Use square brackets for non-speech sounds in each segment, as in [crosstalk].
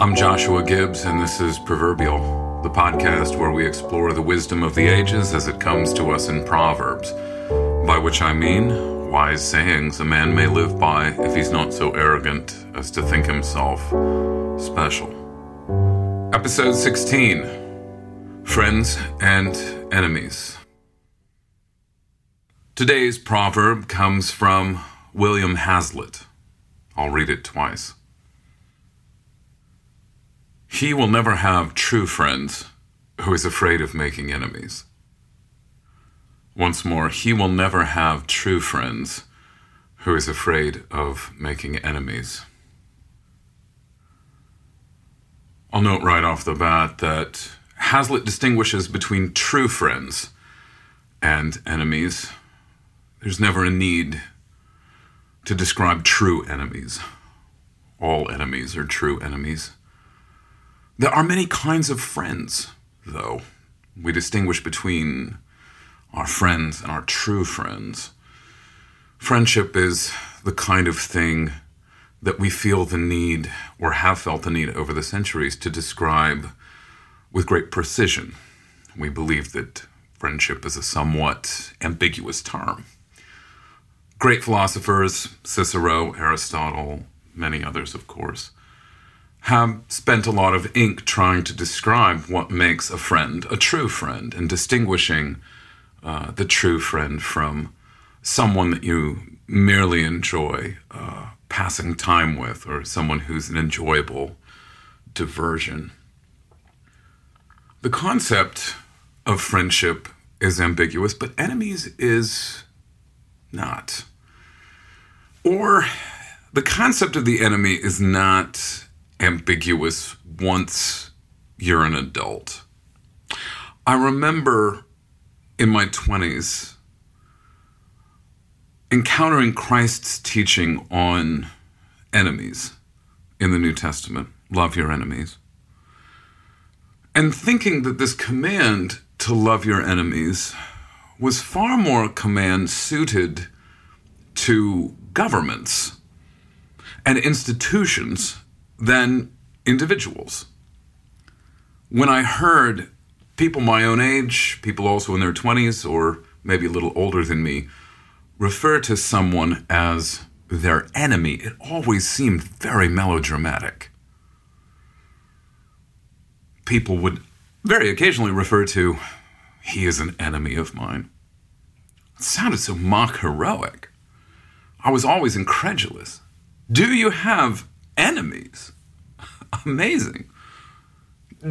I'm Joshua Gibbs, and this is Proverbial, the podcast where we explore the wisdom of the ages as it comes to us in Proverbs, by which I mean wise sayings a man may live by if he's not so arrogant as to think himself special. Episode 16 Friends and Enemies. Today's proverb comes from William Hazlitt. I'll read it twice. He will never have true friends who is afraid of making enemies. Once more, he will never have true friends who is afraid of making enemies. I'll note right off the bat that Hazlitt distinguishes between true friends and enemies. There's never a need to describe true enemies. All enemies are true enemies. There are many kinds of friends, though. We distinguish between our friends and our true friends. Friendship is the kind of thing that we feel the need, or have felt the need over the centuries, to describe with great precision. We believe that friendship is a somewhat ambiguous term. Great philosophers, Cicero, Aristotle, many others, of course, have spent a lot of ink trying to describe what makes a friend a true friend and distinguishing uh, the true friend from someone that you merely enjoy uh, passing time with or someone who's an enjoyable diversion. The concept of friendship is ambiguous, but enemies is not. Or the concept of the enemy is not ambiguous once you're an adult. I remember in my 20s encountering Christ's teaching on enemies in the New Testament love your enemies. And thinking that this command to love your enemies was far more a command suited to governments and institutions than individuals. When I heard people my own age, people also in their 20s or maybe a little older than me, refer to someone as their enemy, it always seemed very melodramatic. People would very occasionally refer to, he is an enemy of mine. It sounded so mock heroic. I was always incredulous. Do you have enemies. [laughs] Amazing.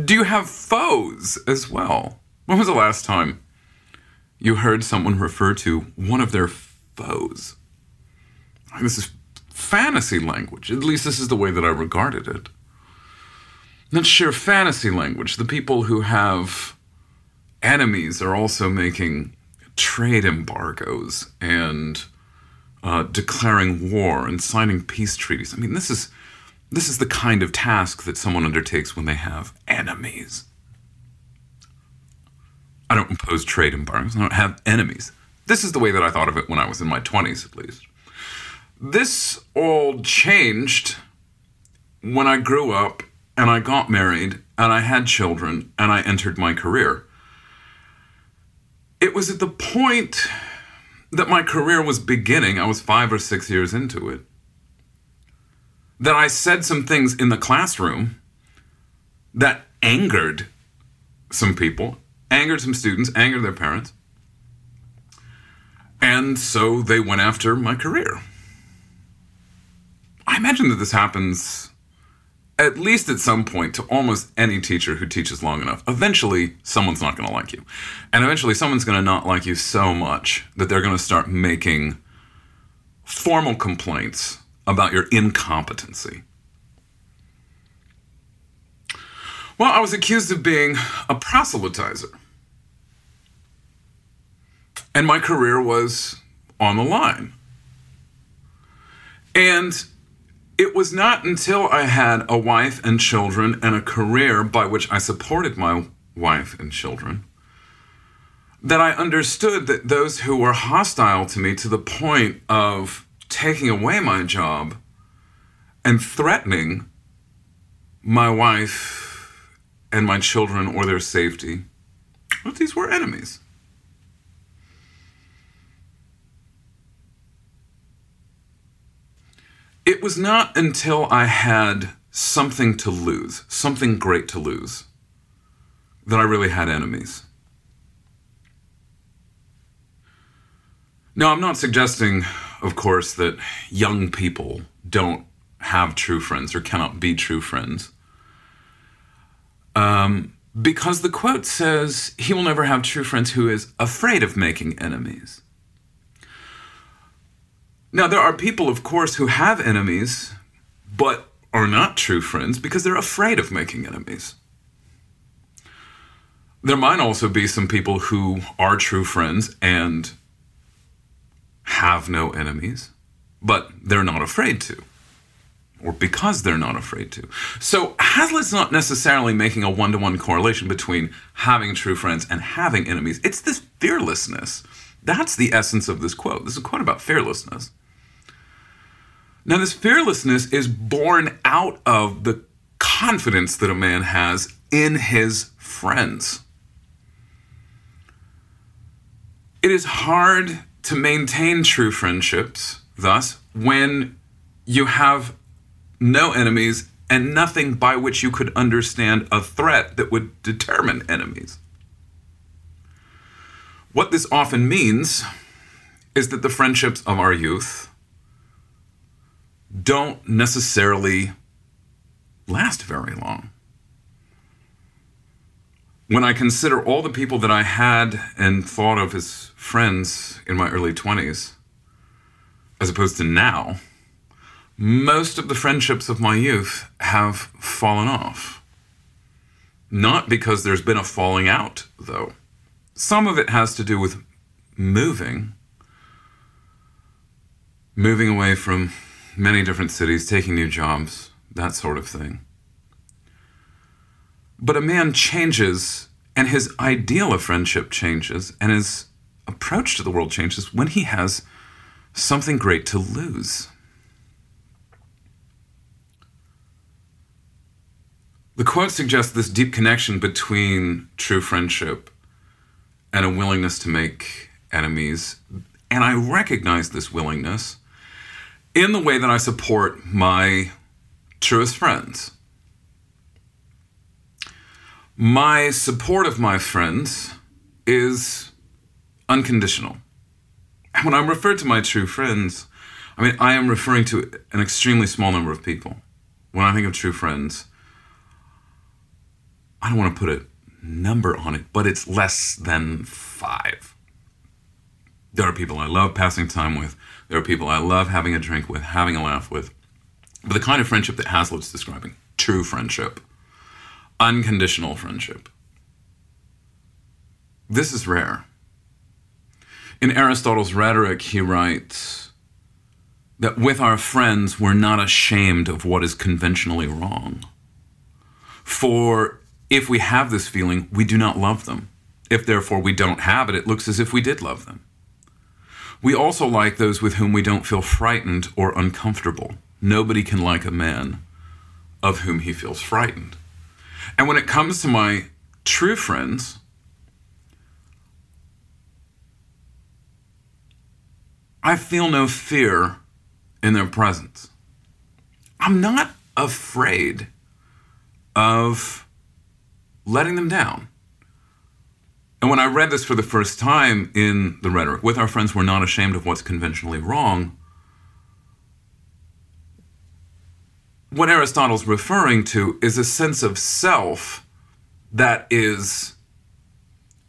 Do you have foes as well? When was the last time you heard someone refer to one of their foes? This is fantasy language. At least this is the way that I regarded it. Not sheer fantasy language. The people who have enemies are also making trade embargoes and uh, declaring war and signing peace treaties. I mean, this is this is the kind of task that someone undertakes when they have enemies. I don't impose trade embargoes. I don't have enemies. This is the way that I thought of it when I was in my 20s, at least. This all changed when I grew up and I got married and I had children and I entered my career. It was at the point that my career was beginning, I was five or six years into it, that I said some things in the classroom that angered some people, angered some students, angered their parents. And so they went after my career. I imagine that this happens at least at some point to almost any teacher who teaches long enough. Eventually, someone's not going to like you. And eventually, someone's going to not like you so much that they're going to start making formal complaints about your incompetency. Well, I was accused of being a proselytizer. And my career was on the line. And it was not until I had a wife and children and a career by which I supported my wife and children that I understood that those who were hostile to me to the point of taking away my job and threatening my wife and my children or their safety, well, these were enemies. It was not until I had something to lose, something great to lose, that I really had enemies. Now, I'm not suggesting, of course, that young people don't have true friends or cannot be true friends. Um, because the quote says, He will never have true friends who is afraid of making enemies. Now, there are people, of course, who have enemies, but are not true friends because they're afraid of making enemies. There might also be some people who are true friends and have no enemies, but they're not afraid to, or because they're not afraid to. So Hazlitt's not necessarily making a one to one correlation between having true friends and having enemies. It's this fearlessness. That's the essence of this quote. This is a quote about fearlessness. Now, this fearlessness is born out of the confidence that a man has in his friends. It is hard to maintain true friendships, thus, when you have no enemies and nothing by which you could understand a threat that would determine enemies. What this often means is that the friendships of our youth don't necessarily last very long. When I consider all the people that I had and thought of as friends in my early 20s, as opposed to now, most of the friendships of my youth have fallen off. Not because there's been a falling out, though. Some of it has to do with moving, moving away from many different cities, taking new jobs, that sort of thing. But a man changes, and his ideal of friendship changes, and his approach to the world changes when he has something great to lose. The quote suggests this deep connection between true friendship and a willingness to make enemies. And I recognize this willingness in the way that I support my truest friends. My support of my friends is unconditional. And when I'm referred to my true friends, I mean, I am referring to an extremely small number of people. When I think of true friends, I don't want to put a number on it, but it's less than five. There are people I love passing time with. There are people I love having a drink with, having a laugh with. But the kind of friendship that Hazlitt's describing, true friendship, unconditional friendship, This is rare. In Aristotle's Rhetoric, he writes that with our friends, we're not ashamed of what is conventionally wrong. For if we have this feeling, we do not love them. If therefore we don't have it, it looks as if we did love them. We also like those with whom we don't feel frightened or uncomfortable. Nobody can like a man of whom he feels frightened. And when it comes to my true friends, I feel no fear in their presence. I'm not afraid of letting them down. And when I read this for the first time in the rhetoric, with our friends, we're not ashamed of what's conventionally wrong. What Aristotle's referring to is a sense of self that is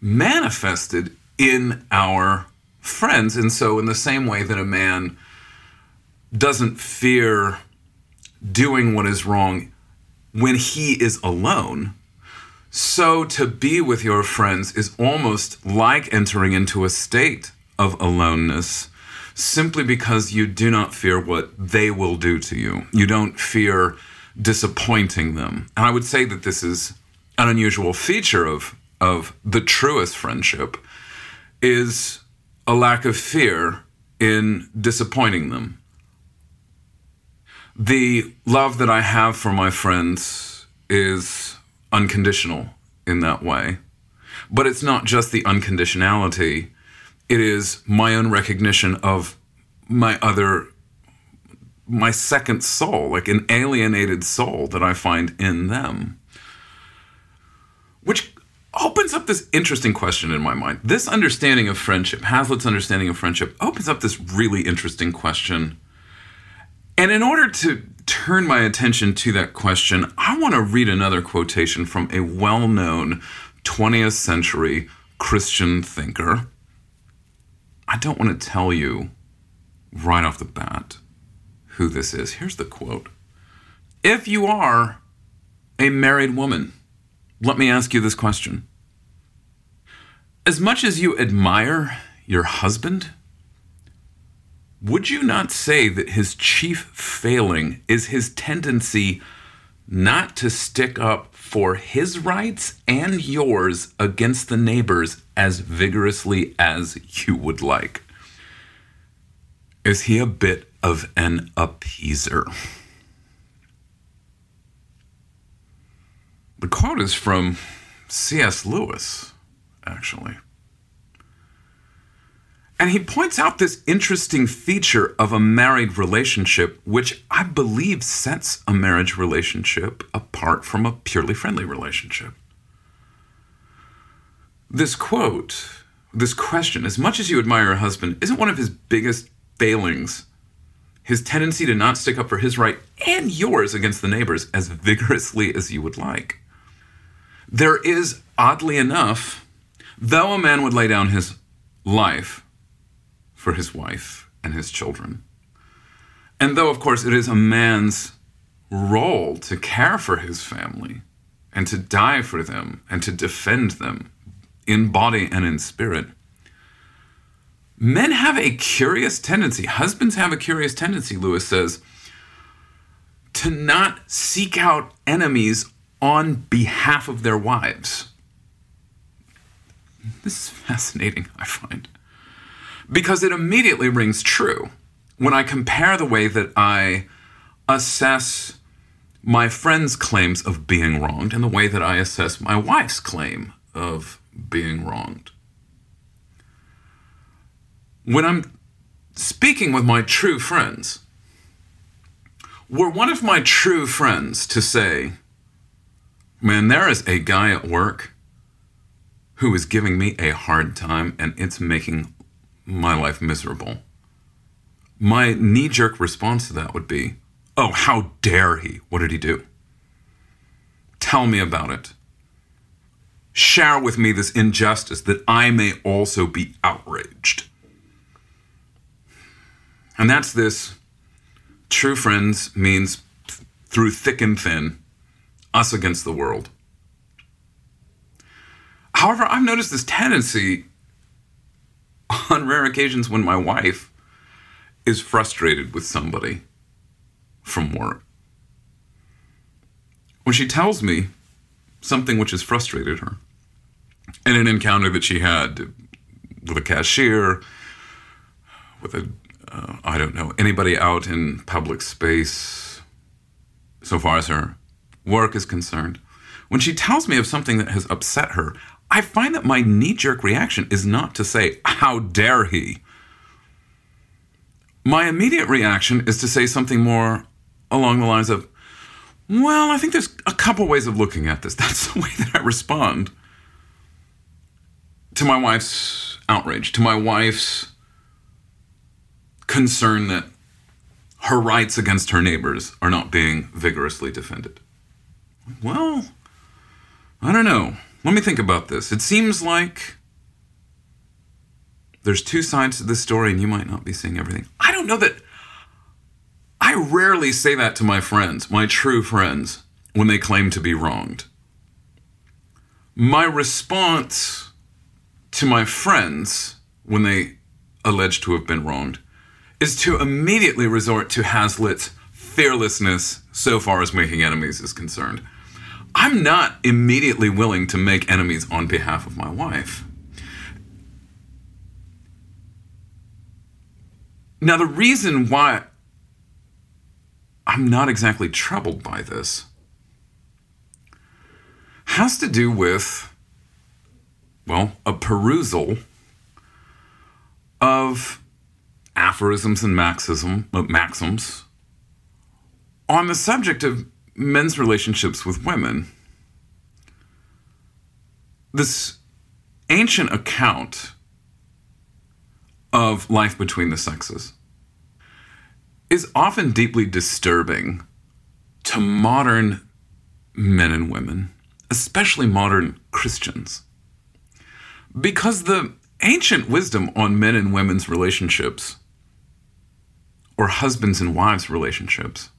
manifested in our friends. And so, in the same way that a man doesn't fear doing what is wrong when he is alone, so to be with your friends is almost like entering into a state of aloneness simply because you do not fear what they will do to you. You don't fear disappointing them. And I would say that this is an unusual feature of, of the truest friendship is a lack of fear in disappointing them. The love that I have for my friends is unconditional in that way. But it's not just the unconditionality, it is my own recognition of my other, my second soul, like an alienated soul that I find in them. Which opens up this interesting question in my mind. This understanding of friendship, Hazlitt's understanding of friendship, opens up this really interesting question. And in order to turn my attention to that question, I want to read another quotation from a well known 20th century Christian thinker. I don't want to tell you right off the bat who this is. Here's the quote If you are a married woman, let me ask you this question. As much as you admire your husband, would you not say that his chief failing is his tendency not to stick up for his rights and yours against the neighbors as vigorously as you would like? Is he a bit of an appeaser? The quote is from C.S. Lewis, actually. And he points out this interesting feature of a married relationship, which I believe sets a marriage relationship apart from a purely friendly relationship. This quote, this question, as much as you admire your husband, isn't one of his biggest failings his tendency to not stick up for his right and yours against the neighbors as vigorously as you would like. There is, oddly enough, though a man would lay down his life for his wife and his children. And though, of course, it is a man's role to care for his family and to die for them and to defend them in body and in spirit, men have a curious tendency, husbands have a curious tendency, Lewis says, to not seek out enemies on behalf of their wives. This is fascinating, I find because it immediately rings true when I compare the way that I assess my friend's claims of being wronged and the way that I assess my wife's claim of being wronged. When I'm speaking with my true friends, were one of my true friends to say, Man, there is a guy at work who is giving me a hard time and it's making my life miserable. My knee jerk response to that would be, Oh, how dare he? What did he do? Tell me about it. Share with me this injustice that I may also be outraged. And that's this true friends means through thick and thin, us against the world. However, I've noticed this tendency [laughs] on rare occasions when my wife is frustrated with somebody from work. When she tells me something which has frustrated her in an encounter that she had with a cashier, with a uh, I don't know, anybody out in public space, so far as her work is concerned, when she tells me of something that has upset her, I find that my knee jerk reaction is not to say, How dare he? My immediate reaction is to say something more along the lines of, Well, I think there's a couple ways of looking at this. [laughs] That's the way that I respond to my wife's outrage, to my wife's concern that her rights against her neighbors are not being vigorously defended. Well, I don't know. Let me think about this. It seems like there's two sides to this story, and you might not be seeing everything. I don't know that. I rarely say that to my friends, my true friends, when they claim to be wronged. My response to my friends when they allege to have been wronged is to immediately resort to Hazlitt's fearlessness so far as making enemies is concerned. I'm not immediately willing to make enemies on behalf of my wife. Now, the reason why I'm not exactly troubled by this has to do with, well, a perusal of aphorisms and maxism, uh, maxims on the subject of men's relationships with women. This ancient account of life between the sexes is often deeply disturbing to modern men and women, especially modern Christians. Because the ancient wisdom on men and women's relationships or husbands and wives relationships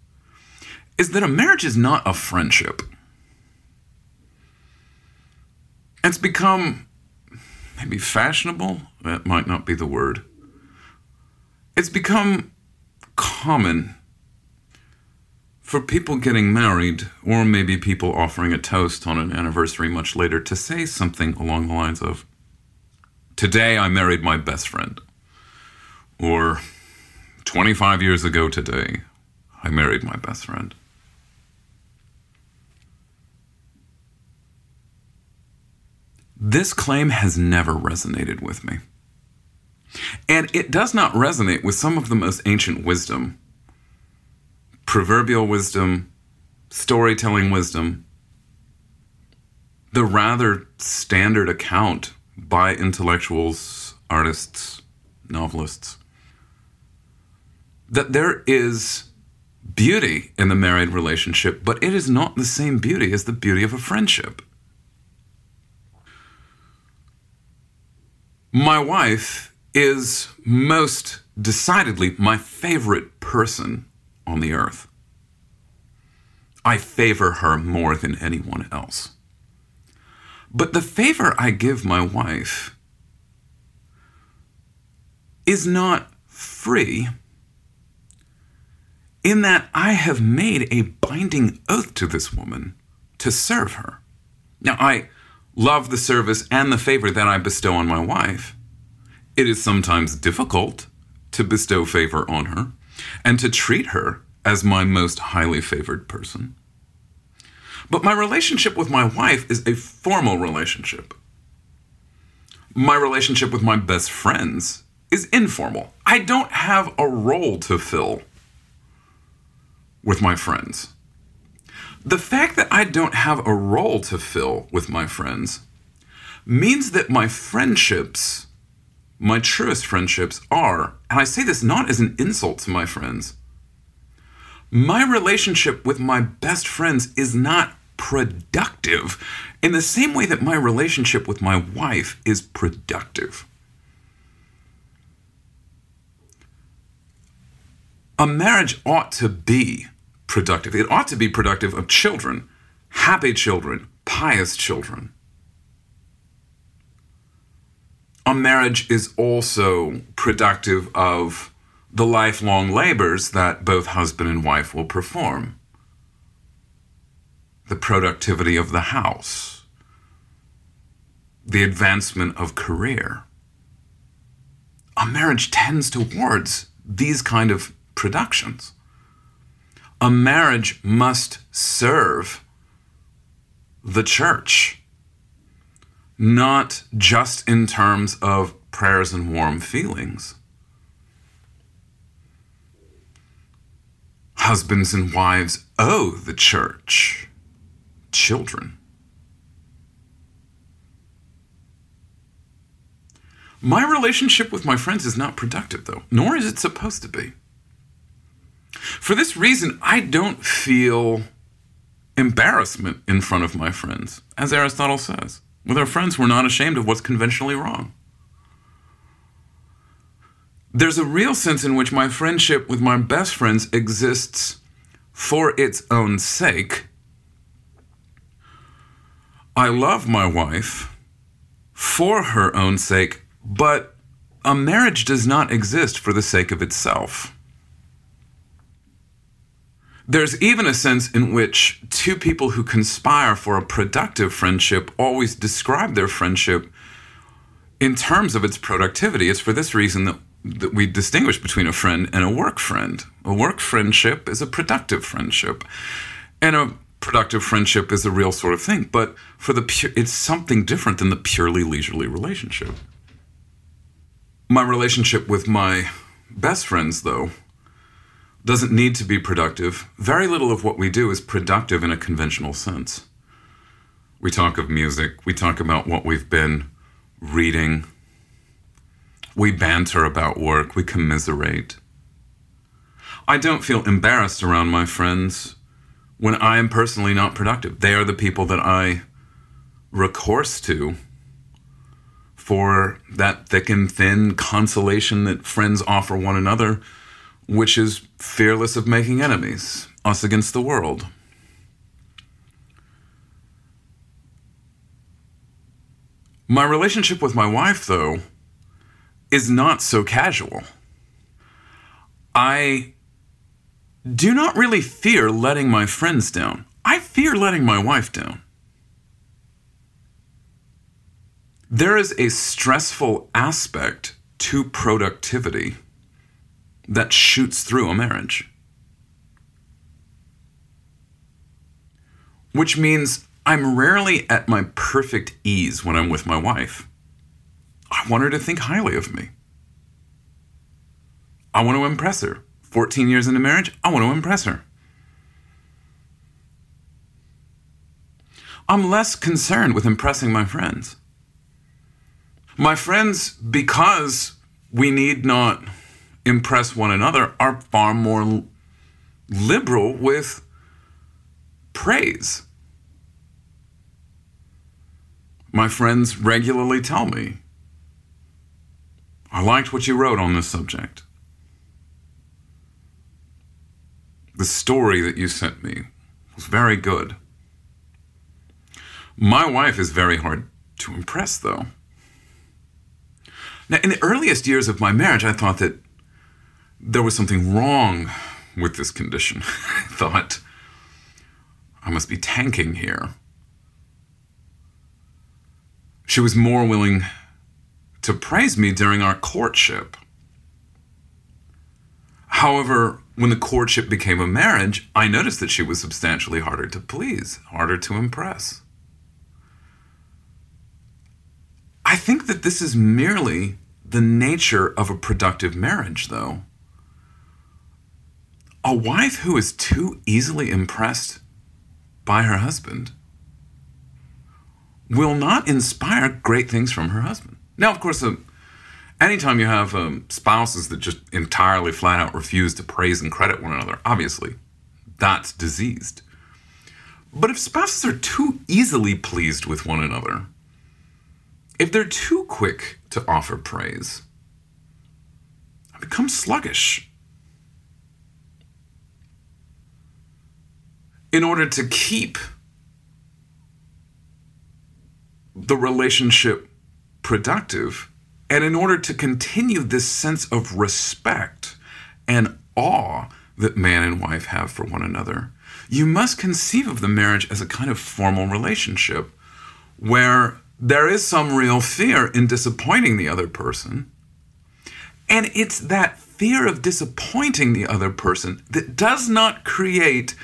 is that a marriage is not a friendship. It's become maybe fashionable, that might not be the word. It's become common for people getting married, or maybe people offering a toast on an anniversary much later, to say something along the lines of, Today I married my best friend. Or 25 years ago today, I married my best friend. This claim has never resonated with me. And it does not resonate with some of the most ancient wisdom, proverbial wisdom, storytelling wisdom, the rather standard account by intellectuals, artists, novelists that there is beauty in the married relationship, but it is not the same beauty as the beauty of a friendship. My wife is most decidedly my favorite person on the earth. I favor her more than anyone else. But the favor I give my wife is not free in that I have made a binding oath to this woman to serve her. Now, I love the service and the favor that I bestow on my wife. It is sometimes difficult to bestow favor on her and to treat her as my most highly favored person. But my relationship with my wife is a formal relationship. My relationship with my best friends is informal. I don't have a role to fill with my friends. The fact that I don't have a role to fill with my friends means that my friendships, my truest friendships, are, and I say this not as an insult to my friends, my relationship with my best friends is not productive in the same way that my relationship with my wife is productive. A marriage ought to be productive. It ought to be productive of children, happy children, pious children. a marriage is also productive of the lifelong labors that both husband and wife will perform. The productivity of the house, the advancement of career. A marriage tends towards these kind of productions. A marriage must serve the church, not just in terms of prayers and warm feelings. Husbands and wives owe the church children. My relationship with my friends is not productive, though, nor is it supposed to be. For this reason, I don't feel embarrassment in front of my friends, as Aristotle says. With our friends, we're not ashamed of what's conventionally wrong. There's a real sense in which my friendship with my best friends exists for its own sake. I love my wife for her own sake, but a marriage does not exist for the sake of itself. There's even a sense in which two people who conspire for a productive friendship always describe their friendship in terms of its productivity. It's for this reason that, that we distinguish between a friend and a work friend. A work friendship is a productive friendship, and a productive friendship is a real sort of thing. But for the pure, it's something different than the purely leisurely relationship. My relationship with my best friends, though, doesn't need to be productive. Very little of what we do is productive in a conventional sense. We talk of music, we talk about what we've been reading, we banter about work, we commiserate. I don't feel embarrassed around my friends when I am personally not productive. They are the people that I recourse to for that thick and thin consolation that friends offer one another which is fearless of making enemies, us against the world. My relationship with my wife, though, is not so casual. I do not really fear letting my friends down. I fear letting my wife down. There is a stressful aspect to productivity that shoots through a marriage. Which means I'm rarely at my perfect ease when I'm with my wife. I want her to think highly of me. I want to impress her. 14 years into marriage, I want to impress her. I'm less concerned with impressing my friends. My friends, because we need not impress one another are far more liberal with praise. My friends regularly tell me, I liked what you wrote on this subject. The story that you sent me was very good. My wife is very hard to impress, though. Now, in the earliest years of my marriage, I thought that there was something wrong with this condition. [laughs] I thought, I must be tanking here. She was more willing to praise me during our courtship. However, when the courtship became a marriage, I noticed that she was substantially harder to please, harder to impress. I think that this is merely the nature of a productive marriage, though. A wife who is too easily impressed by her husband will not inspire great things from her husband. Now, of course, um, anytime you have um, spouses that just entirely flat out refuse to praise and credit one another, obviously, that's diseased. But if spouses are too easily pleased with one another, if they're too quick to offer praise, it becomes sluggish in order to keep the relationship productive, And in order to continue this sense of respect and awe that man and wife have for one another, you must conceive of the marriage as a kind of formal relationship where there is some real fear in disappointing the other person. And it's that fear of disappointing the other person that does not create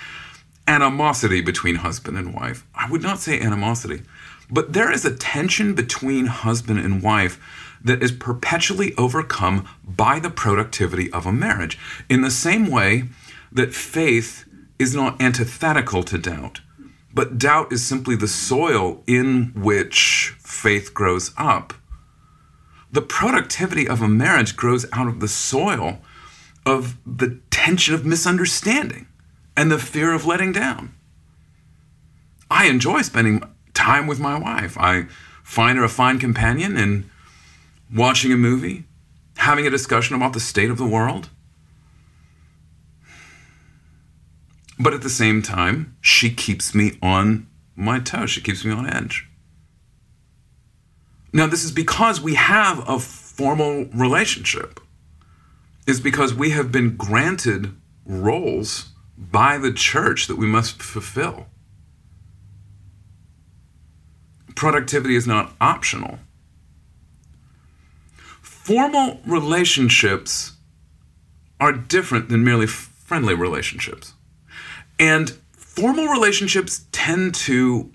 animosity between husband and wife. I would not say animosity, but there is a tension between husband and wife that is perpetually overcome by the productivity of a marriage. In the same way that faith is not antithetical to doubt, but doubt is simply the soil in which faith grows up. The productivity of a marriage grows out of the soil of the tension of misunderstanding and the fear of letting down. I enjoy spending time with my wife. I find her a fine companion in watching a movie, having a discussion about the state of the world. But at the same time, she keeps me on my toes. She keeps me on edge. Now, this is because we have a formal relationship. It's because we have been granted roles by the church that we must fulfill. Productivity is not optional. Formal relationships are different than merely friendly relationships. And formal relationships tend to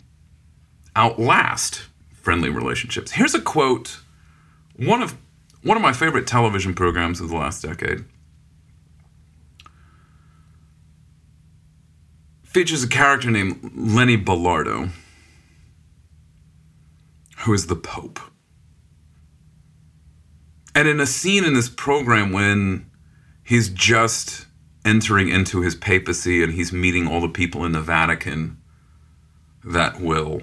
outlast friendly relationships. Here's a quote one of one of my favorite television programs of the last decade features a character named Lenny Belardo, who is the Pope. And in a scene in this program when he's just entering into his papacy and he's meeting all the people in the Vatican that will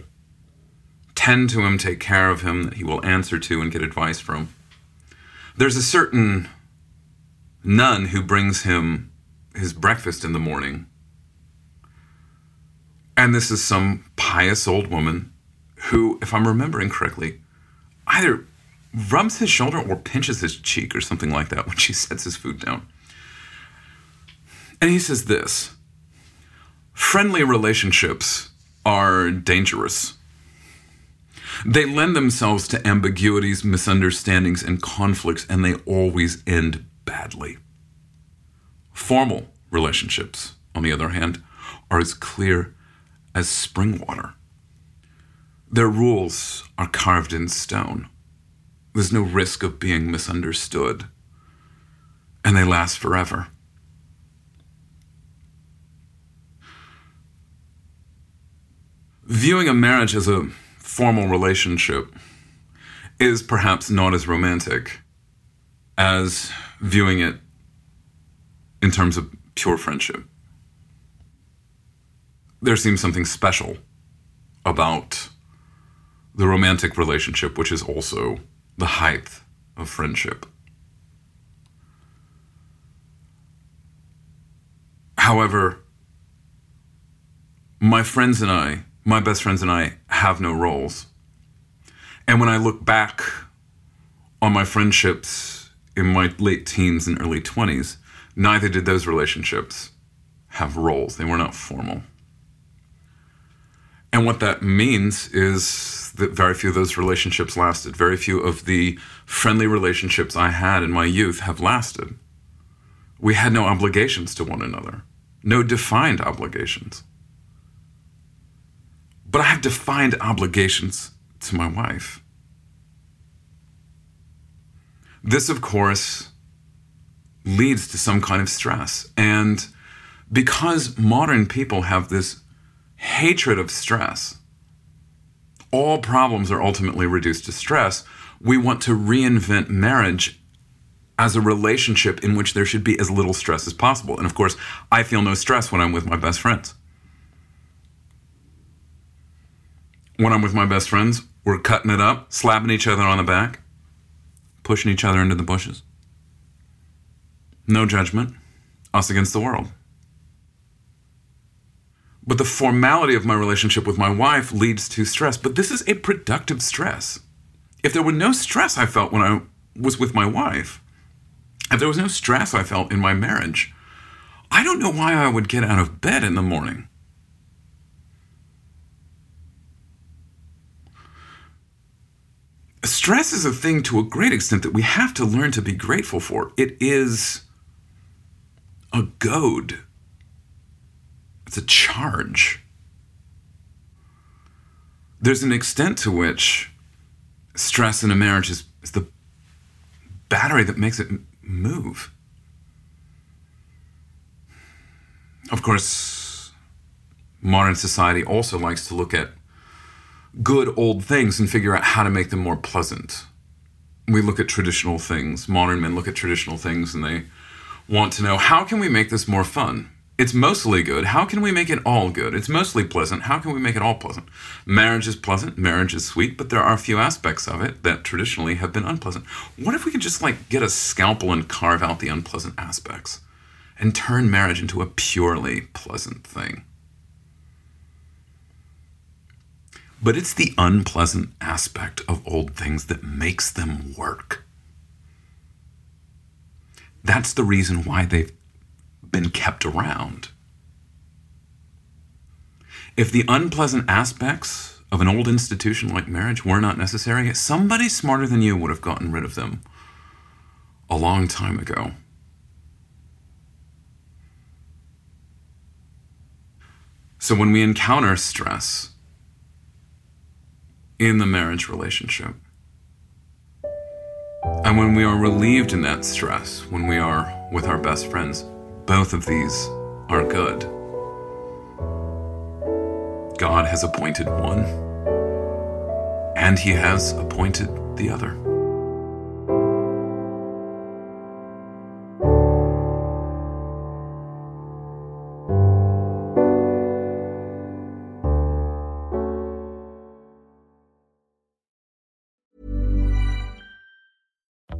tend to him, take care of him, that he will answer to and get advice from. There's a certain nun who brings him his breakfast in the morning and this is some pious old woman who, if I'm remembering correctly, either rubs his shoulder or pinches his cheek or something like that when she [laughs] sets his food down. And he says this friendly relationships are dangerous. They lend themselves to ambiguities, misunderstandings, and conflicts, and they always end badly. Formal relationships, on the other hand, are as clear as spring water. Their rules are carved in stone. There's no risk of being misunderstood, and they last forever. Viewing a marriage as a formal relationship is perhaps not as romantic as viewing it in terms of pure friendship there seems something special about the romantic relationship, which is also the height of friendship. However, my friends and I, my best friends and I, have no roles. And when I look back on my friendships in my late teens and early 20s, neither did those relationships have roles. They were not formal. And what that means is that very few of those relationships lasted. Very few of the friendly relationships I had in my youth have lasted. We had no obligations to one another, no defined obligations. But I have defined obligations to my wife. This, of course, leads to some kind of stress. And because modern people have this hatred of stress. All problems are ultimately reduced to stress. We want to reinvent marriage as a relationship in which there should be as little stress as possible. And of course, I feel no stress when I'm with my best friends. When I'm with my best friends, we're cutting it up, slapping each other on the back, pushing each other into the bushes. No judgment, us against the world. But the formality of my relationship with my wife leads to stress. But this is a productive stress. If there were no stress I felt when I was with my wife, if there was no stress I felt in my marriage, I don't know why I would get out of bed in the morning. Stress is a thing to a great extent that we have to learn to be grateful for. It is a goad, it's a charge. There's an extent to which stress in a marriage is, is the battery that makes it move. Of course, modern society also likes to look at good old things and figure out how to make them more pleasant. We look at traditional things. Modern men look at traditional things and they want to know how can we make this more fun? It's mostly good. How can we make it all good? It's mostly pleasant. How can we make it all pleasant? Marriage is pleasant. Marriage is sweet, but there are a few aspects of it that traditionally have been unpleasant. What if we could just like get a scalpel and carve out the unpleasant aspects and turn marriage into a purely pleasant thing? But it's the unpleasant aspect of old things that makes them work. That's the reason why they've been kept around. If the unpleasant aspects of an old institution like marriage were not necessary, somebody smarter than you would have gotten rid of them a long time ago. So when we encounter stress in the marriage relationship, and when we are relieved in that stress, when we are with our best friends, both of these are good. God has appointed one, and He has appointed the other.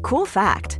Cool fact